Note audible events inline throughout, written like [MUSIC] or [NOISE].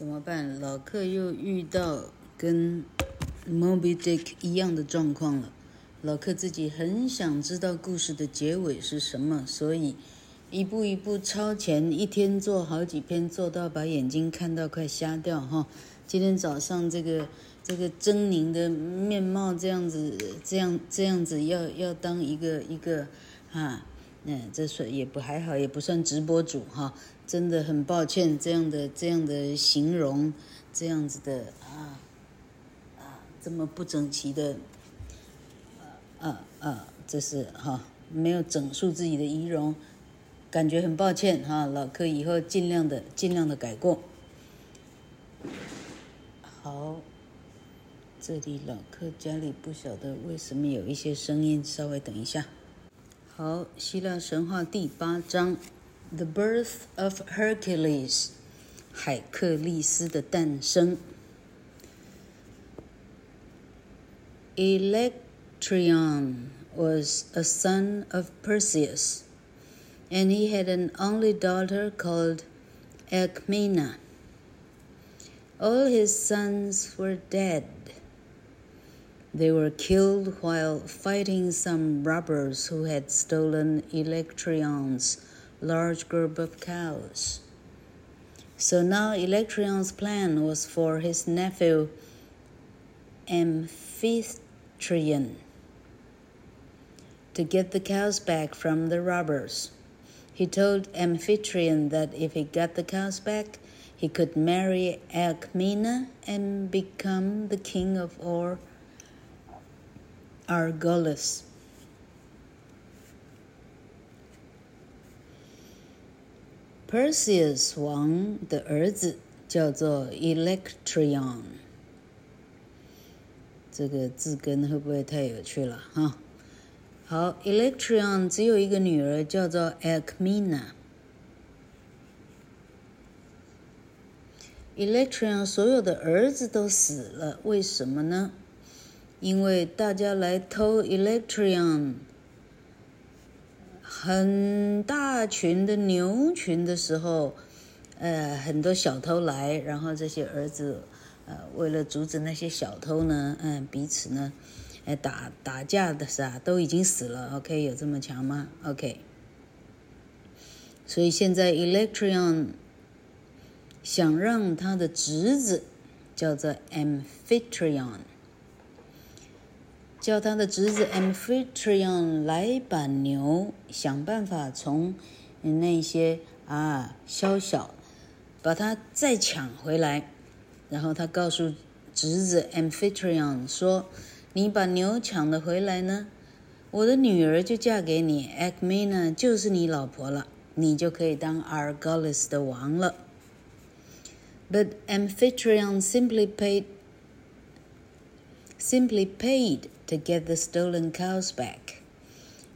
怎么办？老克又遇到跟 Moby Dick 一样的状况了。老克自己很想知道故事的结尾是什么，所以一步一步超前，一天做好几篇，做到把眼睛看到快瞎掉哈。今天早上这个这个狰狞的面貌这样子，这样这样子要要当一个一个啊，嗯，这算也不还好，也不算直播主哈。真的很抱歉，这样的这样的形容，这样子的啊啊，这么不整齐的。啊啊，这是哈，没有整肃自己的仪容，感觉很抱歉哈。老客以后尽量的尽量的改过。好，这里老客家里不晓得为什么有一些声音，稍微等一下。好，希腊神话第八章 ，The Birth of Hercules，海克力斯的诞生。Elect Tryon was a son of Perseus, and he had an only daughter called Alcmena. All his sons were dead. They were killed while fighting some robbers who had stolen Electryon's large group of cows. So now Electryon's plan was for his nephew Amphitryon to get the cows back from the robbers. He told Amphitryon that if he got the cows back, he could marry Alcmena and become the king of all Argolis. Perseus 王的儿子叫做 Electryon，这个字根会不会太有趣了哈？好，Electron 只有一个女儿，叫做 Alcmena。Electron 所有的儿子都死了，为什么呢？因为大家来偷 Electron 很大群的牛群的时候，呃，很多小偷来，然后这些儿子，呃，为了阻止那些小偷呢，嗯、彼此呢。哎，打打架的是啊，都已经死了。OK，有这么强吗？OK，所以现在 Electron 想让他的侄子叫做 Amphitryon，叫他的侄子 Amphitryon 来把牛想办法从那些啊宵小把他再抢回来，然后他告诉侄子 Amphitryon 说。你把牛抢了回来呢，我的女儿就嫁给你，Alcmena 就是你老婆了，你就可以当 Argolis 的王了。But Amphitryon simply paid, simply paid to get the stolen cows back,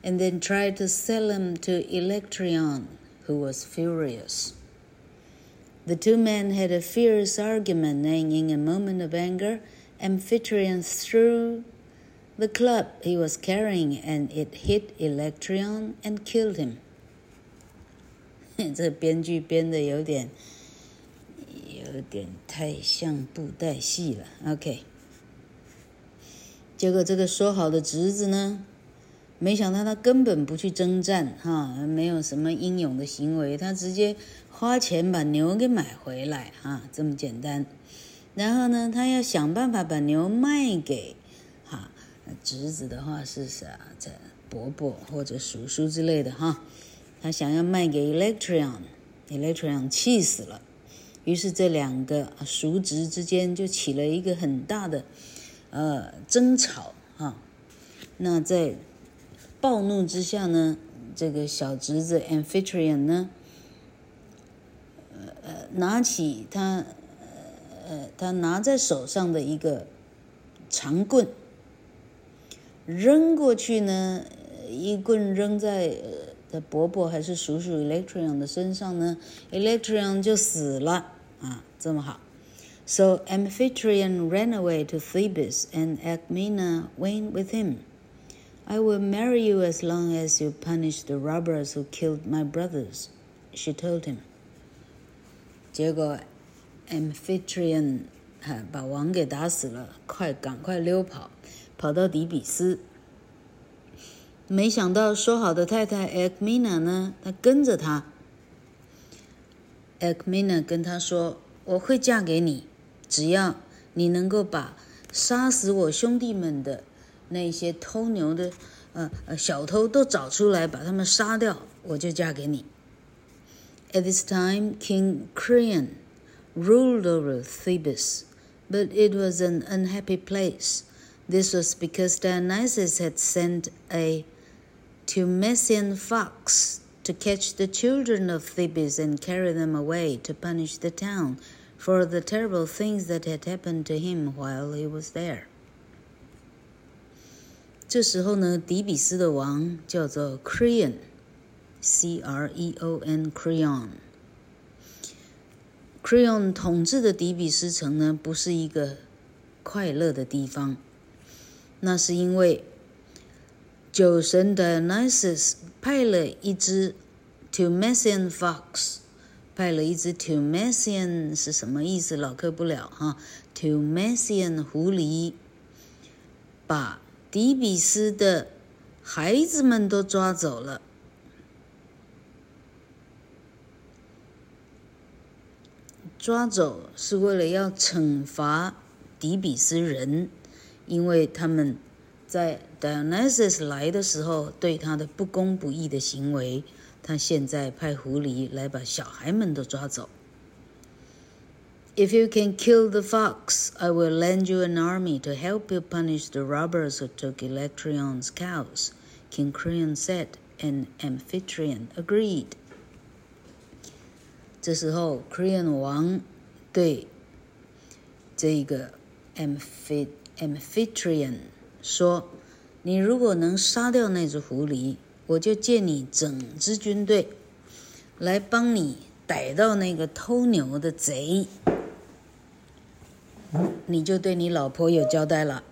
and then tried to sell them to Electryon, who was furious. The two men had a fierce argument, and in a moment of anger, Amphitryon threw the club he was carrying, and it hit Electryon and killed him. [LAUGHS] 这编剧编的有点，有点太像布袋戏了。OK， 结果这个说好的侄子呢，没想到他根本不去征战，哈，没有什么英勇的行为，他直接花钱把牛给买回来，哈，这么简单。然后呢，他要想办法把牛卖给，哈，侄子的话是啥？这伯伯或者叔叔之类的哈。他想要卖给 Electron，Electron 气死了。于是这两个叔侄之间就起了一个很大的呃争吵哈。那在暴怒之下呢，这个小侄子 Amphitryon 呢，呃，拿起他。呃，他拿在手上的一个长棍扔过去呢，一棍扔在呃伯伯还是叔叔 Electryon 的身上呢，Electryon 就死了啊，这么好。So Amphitryon ran away to Thebes, and Alcmena went with him. I will marry you as long as you punish the robbers who killed my brothers, she told him. 结果。 Amphitryon 哈把王给打死了，快赶快溜跑，跑到底比斯。没想到说好的太太 Alcmena 呢，她跟着他。Alcmena 跟他说：“我会嫁给你， 只要你能够把杀死我兄弟们的那些偷牛的呃呃小偷都找出来，把他们杀掉，我就嫁给你。” At this time, King Creon ruled over Thebes, but it was an unhappy place. This was because Dionysus had sent a Tumesian fox to catch the children of Thebes and carry them away to punish the town for the terrible things that had happened to him while he was there. 这时候呢，底比斯的王叫做 Creon，C-R-E-O-N，Creon。Creon 统治的底比斯城呢，不是一个快乐的地方，那是因为。酒神 Dionysus 派了一只 Tumesian fox， 派了一只 Tumesian 是什么意思？老客不了哈。Tumesian 狐狸把迪比斯的孩子们都抓走了。抓走是为了要惩罚迪比斯人，因为他们。在 Dionysus 来的时候，对他的不公不义的行为，他现在派狐狸来把小孩们都抓走。If you can kill the fox, I will lend you an army to help you punish the robbers who took Electrion's cows. King Creon said, and Amphitryon agreed. 这时候，Creon 王对这个 Amphi Amphitryon 说：“你如果能杀掉那只狐狸， 我就借你整支军队，来帮你逮到那个偷牛的贼，你就对你老婆有交代了。”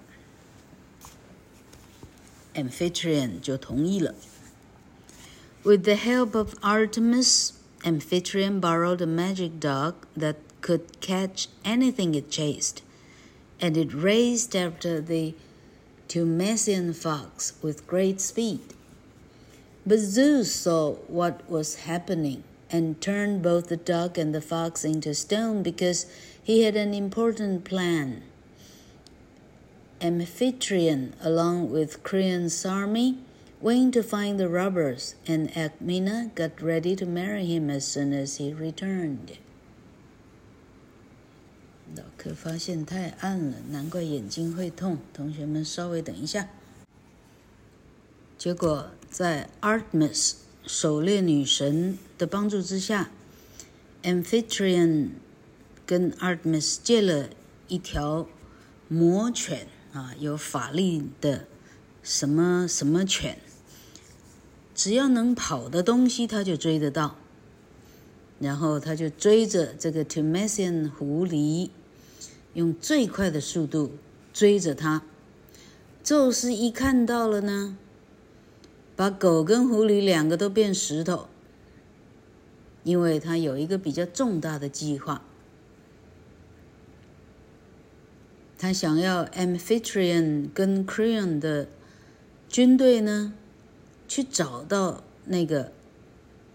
Amphitryon 就同意了。With the help of Artemis, Amphitryon borrowed a magic dog that could catch anything it chased, and it raced after the Tumesian fox with great speed. But Zeus saw what was happening and turned both the dog and the fox into stone because he had an important plan. Amphitryon, along with Creon's army, went to find the robbers, and Alcmena got ready to marry him as soon as he returned. 老客发现太暗了，难怪眼睛会痛。同学们稍微等一下。结果 在 Artemis 狩猎女神的帮助之下，Amphitryon 跟 Artemis 借了一条魔犬啊，有法力的什么什么犬，只要能跑的东西，他就追得到。然后他就追着这个 Tumesian 狐狸。用最快的速度追着他，宙斯一看到了呢，把狗跟狐狸两个都变石头，因为他有一个比较重大的计划，他想要 Amphitryon 跟 Creon 的军队呢，去找到那个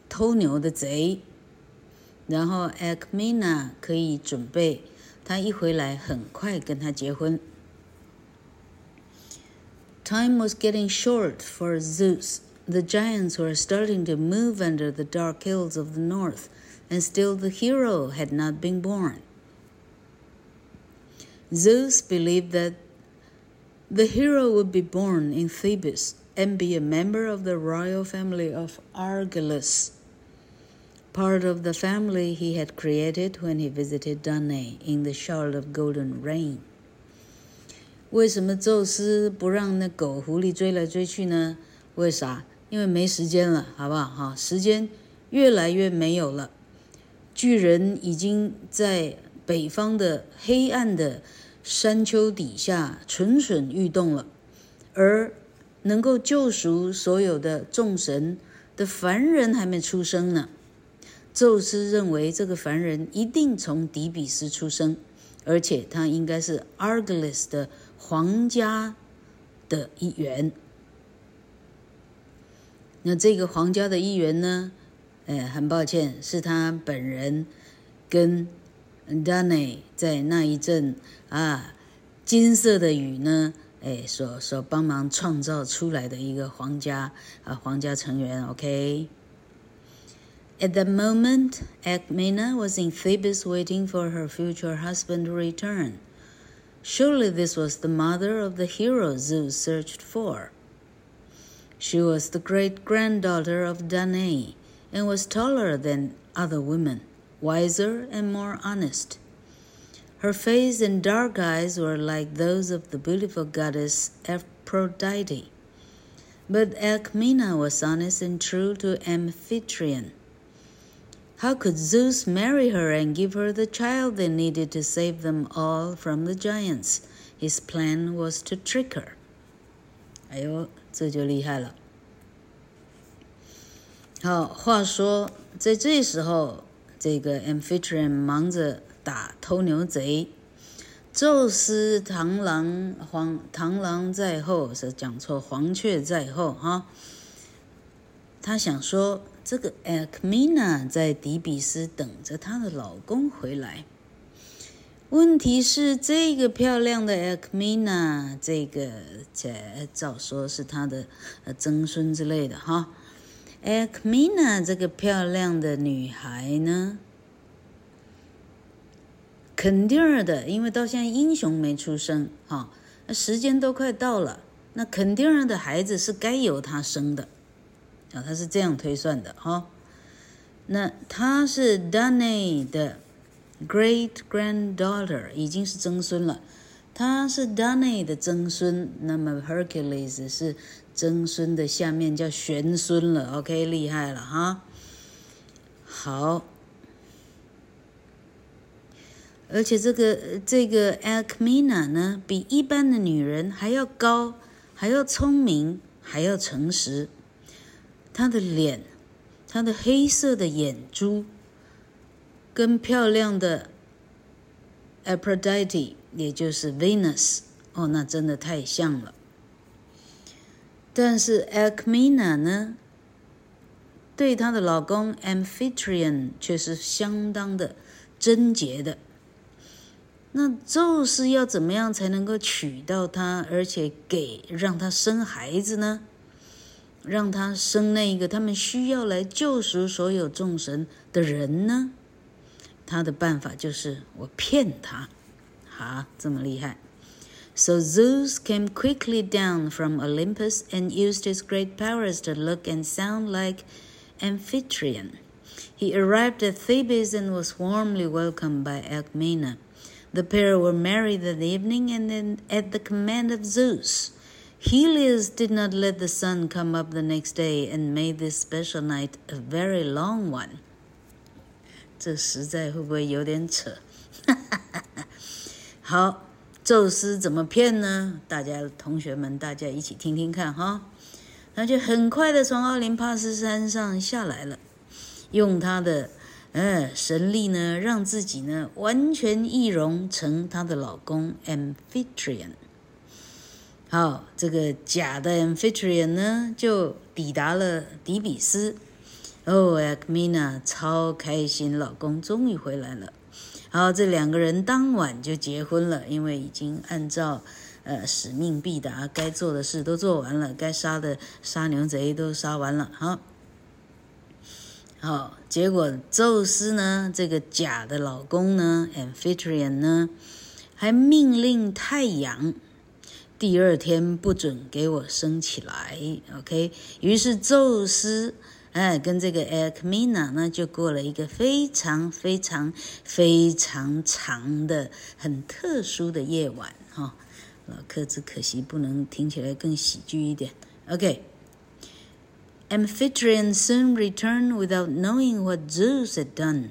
偷牛的贼，然后 Alcmena 可以准备。他一回来，很快跟他结婚。Time was getting short for Zeus. The giants were starting to move under the dark hills of the north, and still the hero had not been born. Zeus believed that the hero would be born in Thebes and be a member of the royal family of Argolis part of the family he had created when he visited Danae in the Shard of Golden Rain. 为什么宙斯不让那狗狐狸追来追去呢？为啥？因为没时间了，好不好？哈，时间越来越没有了。巨人已经在北方的黑暗的山丘底下蠢蠢欲动了，而能够救赎所有的众神的凡人还没出生呢。宙斯认为这个凡人一定从底比斯出生，而且他应该是 Argolis 的皇家的一员。那这个皇家的一员呢？哎，很抱歉，是他本人跟 Danny 在那一阵啊金色的雨呢，哎，所所帮忙创造出来的一个皇家啊皇家成员。OK。At that moment, Alcmena was in Thebes waiting for her future husband to return. Surely this was the mother of the hero Zeus searched for. She was the great-granddaughter of Danae and was taller than other women, wiser and more honest. Her face and dark eyes were like those of the beautiful goddess Aphrodite. But Alcmena was honest and true to Amphitryon how could Zeus marry her and give her the child they needed to save them all from the giants? His plan was to trick her. 哎呦，这就厉害了。好，话说在这时候，这个 Amphitryon 忙着打偷牛贼，宙斯螳螂黄螳螂在后，是讲错，黄雀在后哈。他想说。 这个 Alcmena 在底比斯等着她的老公回来。问题是，这个漂亮的 Alcmena，这个这照说是她的曾孙之类的哈。Alcmena 这个漂亮的女孩呢，肯定的，因为到现在英雄没出生哈，那时间都快到了，那肯定的孩子是该由她生的。他是这样推算的哈、那他是 Danny 的 great granddaughter，已经是曾孙了。他是 Danny 的曾孙，那么 Hercules 是曾孙的下面叫玄孙了。OK，厉害了哈。好，而且这个这个 Alcmena 呢，比一般的女人还要高，还要聪明，还要诚实。她的脸，她的黑色的眼珠，跟漂亮的 Aphrodite，也就是 Venus，哦，那真的太像了。但是 Alcmena 呢，对她的老公 Amphitryon 却是相当的贞洁的。那宙斯要怎么样才能够娶到她，而且给让她生孩子呢？让他生那一个他们需要来救赎所有众神的人呢？他的办法就是我骗他，好，这么厉害。So Zeus came quickly down from Olympus and used his great powers to look and sound like Amphitryon. He arrived at Thebes and was warmly welcomed by Alcmena. The pair were married that evening and then at the command of Zeus. Helios did not let the sun come up the next day and made this special night a very long one。这实在会不会有点扯？好，宙斯怎么骗呢？大家同学们，大家一起听听看哈。那就很快的从奥林帕斯山上下来了，用他的呃神力呢，让自己呢完全易容成她的老公 Amphitryon。好，这个假的 Amphitryon 呢，就抵达了底比斯。哦，Alcmena 超开心，老公终于回来了。好，这两个人当晚就结婚了，因为已经按照呃使命必达，该做的事都做完了，该杀的杀牛贼都杀完了。好，好，结果宙斯呢，这个假的老公呢，Amphitryon 呢，还命令太阳。第二天不准给我生起来，OK。于是宙斯，哎，跟这个 Alcmena 呢，就过了一个非常非常非常长的、很特殊的夜晚，哈、哦。老克只可惜不能听起来更喜剧一点，OK。Amphitryon soon returned without knowing what Zeus had done.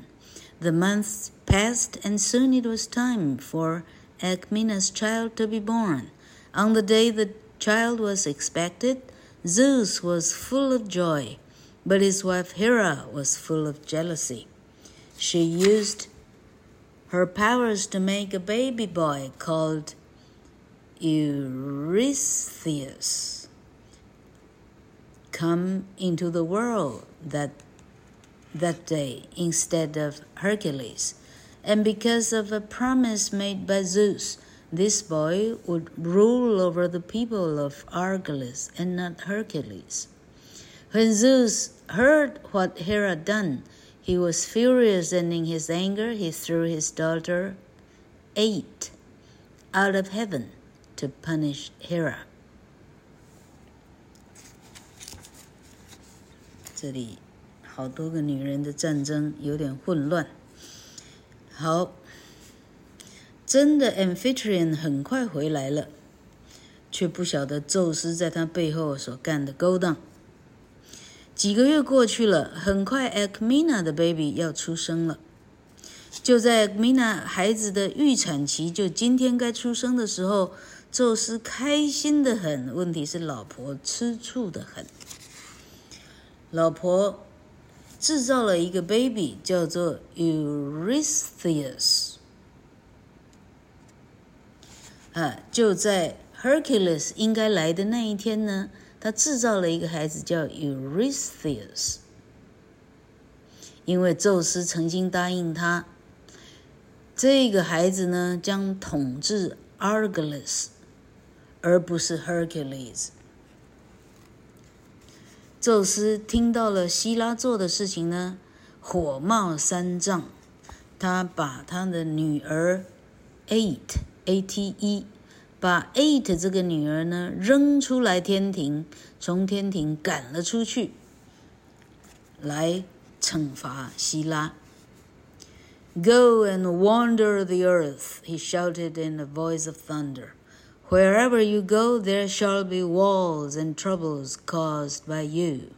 The months passed, and soon it was time for Alcmena's child to be born. On the day the child was expected, Zeus was full of joy, but his wife Hera was full of jealousy. she used her powers to make a baby boy called Eurystheus come into the world that that day instead of Hercules. And because of a promise made by Zeus, this boy would rule over the people of Argolis and not Hercules. When Zeus heard what Hera done, he was furious, and in his anger he threw his daughter Ate out of heaven to punish Hera. 这里好多个女人的战争有点混乱。好， 真的 Amphitryon 很快回来了，却不晓得宙斯在他背后所干的勾当。几个月过去了，很快 Alcmena 的 baby 要出生了。就在 Mina 孩子的预产期，就今天该出生的时候，宙斯开心的很。问题是老婆吃醋的很。老婆制造了一个 baby，叫做 Eurystheus。啊，就在 Hercules 应该来的那一天呢。他制造了一个孩子叫 Eurystheus，因为宙斯曾经答应他，这个孩子呢将统治 Argolis，而不是 Hercules。宙斯听到了希拉做的事情呢，火冒三丈，他把他的女儿 Aet Ate，A-T-E。把 Ate 这个女儿呢扔出来天庭，从天庭赶了出去，来惩罚希拉。Go and wander the earth, he shouted in a voice of thunder. Wherever you go, there shall be walls and troubles caused by you.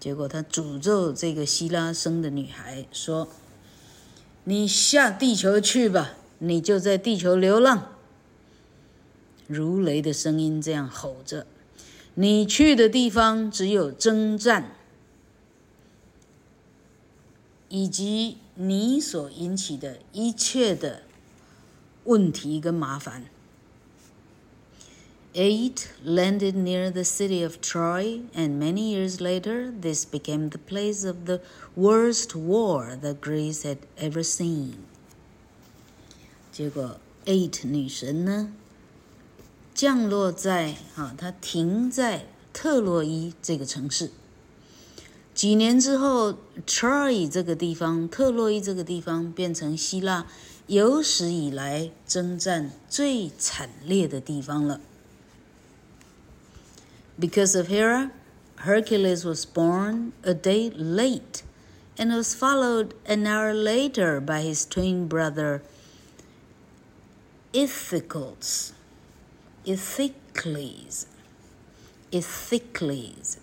结果他诅咒这个希拉生的女孩说：“你下地球去吧，你就在地球流浪。”如雷的声音这样吼着：“你去的地方只有征战，以及你所引起的一切的问题跟麻烦。” Ate landed near the city of Troy, and many years later, this became the place of the worst war that Greece had ever seen. 结果，Ate 女神呢？降落在啊，它停在特洛伊这个城市。几年之后，Troy 这个地方，特洛伊这个地方变成希腊有史以来征战最惨烈的地方了。Because of Hera, Hercules was born a day late, and was followed an hour later by his twin brother Iphicles. Iphicles, Iphicles.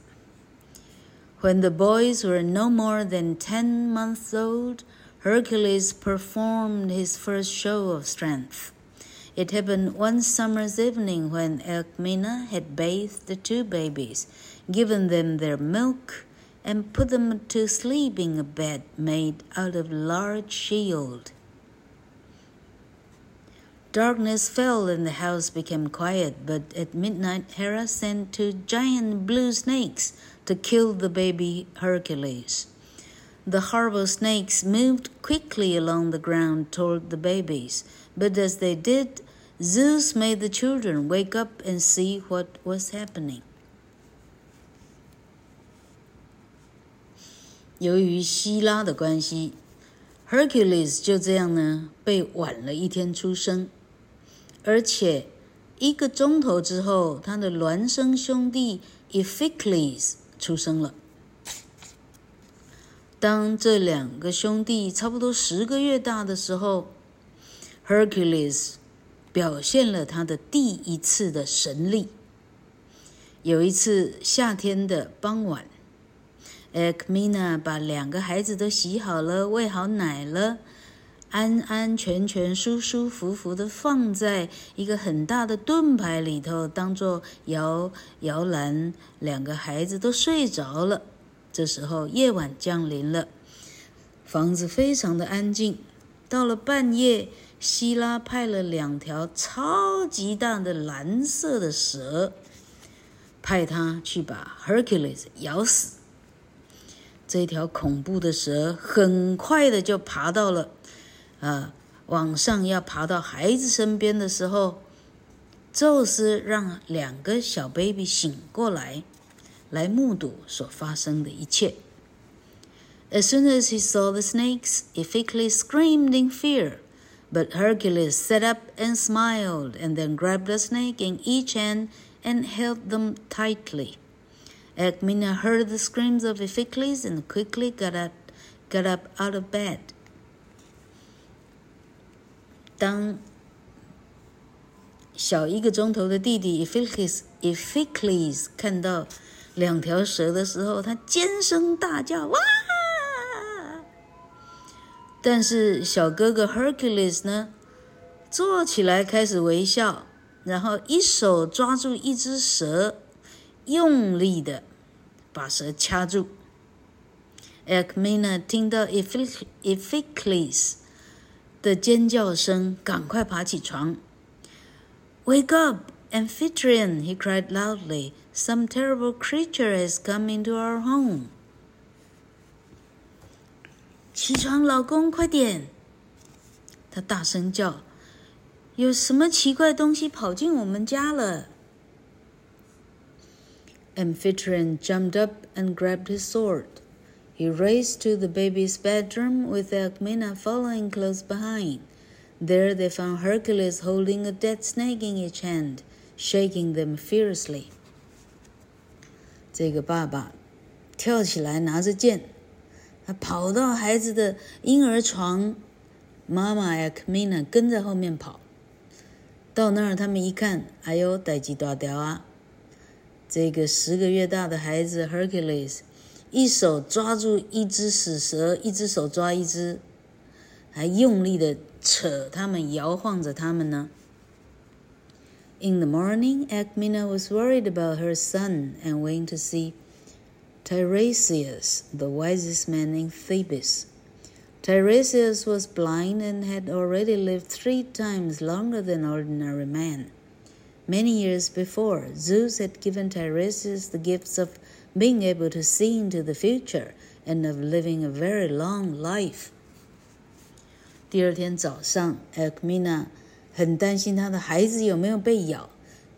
When the boys were no more than ten months old, Hercules performed his first show of strength. It happened one summer's evening when Alcmena had bathed the two babies, given them their milk, and put them to sleep in a bed made out of large shield. Darkness fell and the house became quiet, but at midnight Hera sent two giant blue snakes to kill the baby Hercules. The horrible snakes moved quickly along the ground toward the babies, but as they did, Zeus made the children wake up and see what was happening. 由于希拉的关系，Hercules 就这样呢被晚了一天出生。 而且，一个钟头之后，他的孪生兄弟 e p h i c l e s 出生了。当这两个兄弟差不多十个月大的时候，Hercules 表现了他的第一次的神力。有一次夏天的傍晚，Alcmena 把两个孩子都洗好了，喂好奶了。安安全全、舒舒服服的放在一个很大的盾牌里头，当做摇摇篮。两个孩子都睡着了。这时候夜晚降临了，房子非常的安静。到了半夜，希拉派了两条超级大的蓝色的蛇，派他去把 Hercules 咬死。这条恐怖的蛇很快的就爬到了，啊，往上要爬到孩子身边的时候，宙斯让两个小 baby 醒过来，来目睹所发生的一切。As soon as he saw the snakes, Iphicles screamed in fear. But Hercules sat up and smiled, and then grabbed a snake in each hand and held them tightly. Alcmena heard the screams of Iphicles and quickly got up, got up out of bed. 当小一个钟头的弟弟 Iphicles Iphicles 看到两条蛇的时候，他尖声大叫：“哇！”但是小哥哥 Hercules 呢，坐起来开始微笑，然后一手抓住一只蛇，用力的把蛇掐住。Alcmena 听到 Iphicles 的尖叫声，赶快爬起床。Wake up, Amphitryon! He cried loudly. Some terrible creature has coming to our home. 起床，老公，快点！他大声叫：“有什么奇怪东西跑进我们家了？”Amphitryon jumped up and grabbed his sword. He raced to the baby's bedroom with Alcmena following close behind. There they found Hercules holding a dead snake in each hand, shaking them fiercely. 这个爸爸跳起来，拿着剑。他跑到孩子的婴儿床，妈妈 Alcmena 跟在后面跑。到那儿，他们一看，哎呦，代志大条啊！这个十个月大的孩子 Hercules， 一手抓住一只死蛇，一只手抓一只，还用力的扯他们，摇晃着他们呢。In the morning, Alcmena was worried about her son and went to see Tiresias, the wisest man in Thebes. Tiresias was blind and had already lived three times longer than ordinary man. Many years before, Zeus had given Tiresias the gifts of being able to see into the future and of living a very long life. 第二天早上，Elmina 很担心她的孩子有没有被咬，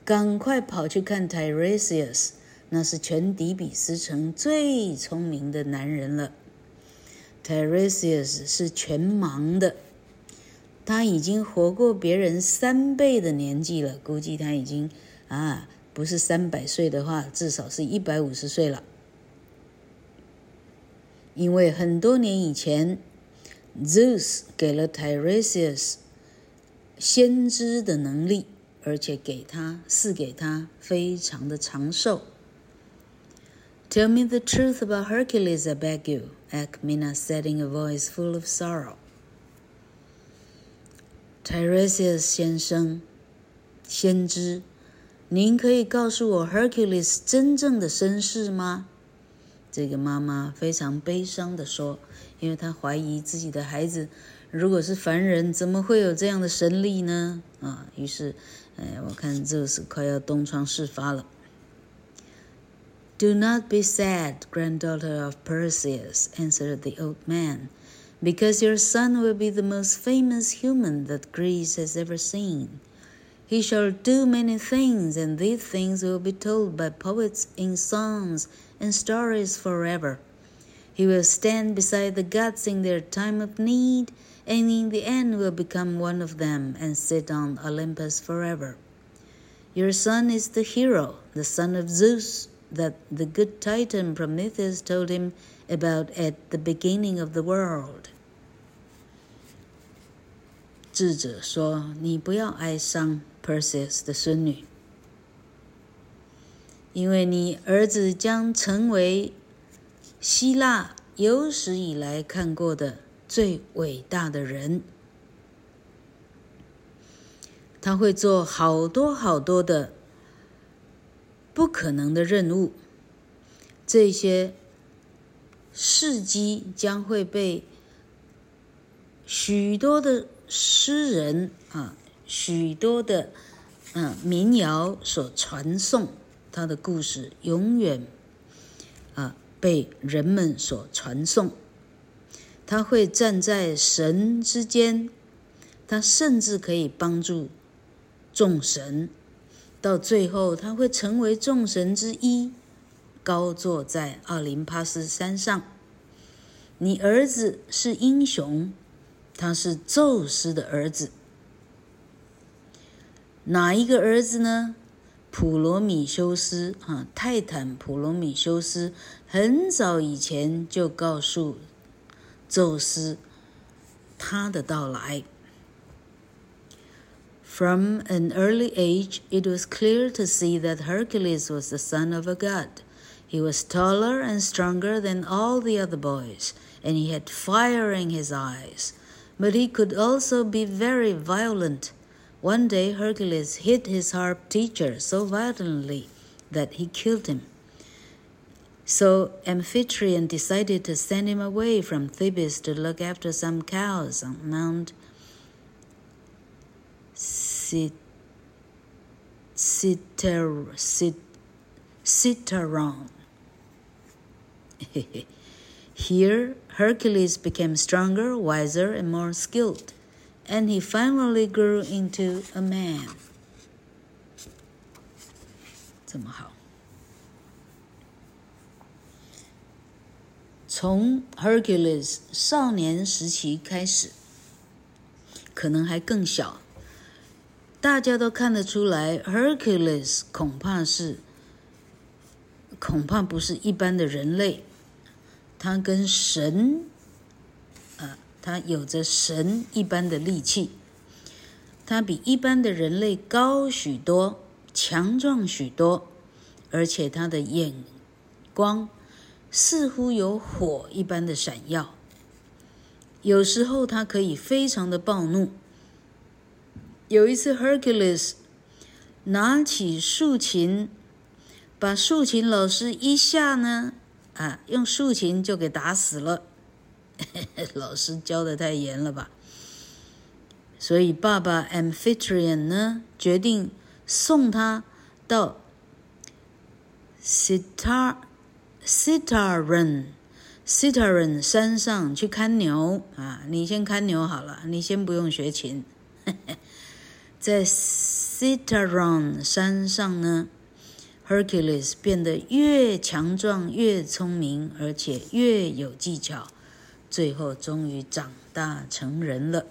赶快跑去看 Tiresias。那是全底比斯城最聪明的男人了。Tiresias 是全盲的，他已经活过别人三倍的年纪了，估计他已经啊，不是三百岁的话，至少是一百五十岁了。因为很多年以前，Zeus 给了 Tiresias 先知的能力，而且给他赐给他非常的长寿。Tell me the truth about Hercules, I beg you, Alcmena said in a voice full of sorrow. Tiresias 先生，先知，您可以告诉我 Hercules 真正的身世吗？这个妈妈非常悲伤地说，因为她怀疑自己的孩子如果是凡人，怎么会有这样的神力呢？啊，于是，哎，我看这是快要东窗事发了。Do not be sad, granddaughter of Perseus, answered the old man, because your son will be the most famous human that Greece has ever seen. He shall do many things, and these things will be told by poets in songs and stories forever. He will stand beside the gods in their time of need, and in the end will become one of them and sit on Olympus forever. Your son is the hero, the son of Zeus that the good Titan Prometheus told him about at the beginning of the world. 智者说：“你不要哀伤 ，Perseus 的孙女，因为你儿子将成为希腊有史以来看过的最伟大的人。他会做好多好多的。”不可能的任务，这些事迹将会被许多的诗人啊，许多的嗯民谣所传颂，他的故事永远啊被人们所传颂。他会站在神之间，他甚至可以帮助众神，到最后他会成为众神之一，高坐在奥林帕斯山上。你儿子是英雄。他是宙斯的儿子，哪一个儿子呢？普罗米修斯啊，泰坦普罗米修斯很早以前就告诉宙斯他的到来。From an early age, it was clear to see that Hercules was the son of a god. He was taller and stronger than all the other boys, and he had fire in his eyes. But he could also be very violent. one day Hercules hit his harp teacher so violently that he killed him. So Amphitryon decided to send him away from Thebes to look after some cows on Mount. Citaron. [LAUGHS] Here, Hercules became stronger, wiser, and more skilled, and he finally grew into a man. 这么好，从 Hercules 少年时期开始，可能还更小，大家都看得出来，Hercules 恐怕是，恐怕不是一般的人类。他跟神，他有着神一般的力气，他比一般的人类高许多，强壮许多，而且他的眼光似乎有火一般的闪耀。有时候他可以非常的暴怒。有一次，Hercules 拿起竖琴，把竖琴老师一下呢。啊，用竖琴就给打死了，[LAUGHS] 老师教的太严了吧？所以爸爸 Amphitryon 呢，决定送他到 Citar Citaron Citaron 山上去看牛啊！你先看牛好了，你先不用学琴。[LAUGHS] 在 Citaron 山上呢。Hercules 变得越强壮、越聪明，而且越有技巧，最后终于长大成人了。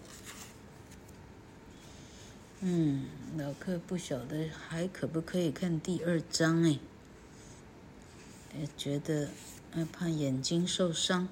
嗯，老客不晓得还可不可以看第二章哎，觉得害怕眼睛受伤。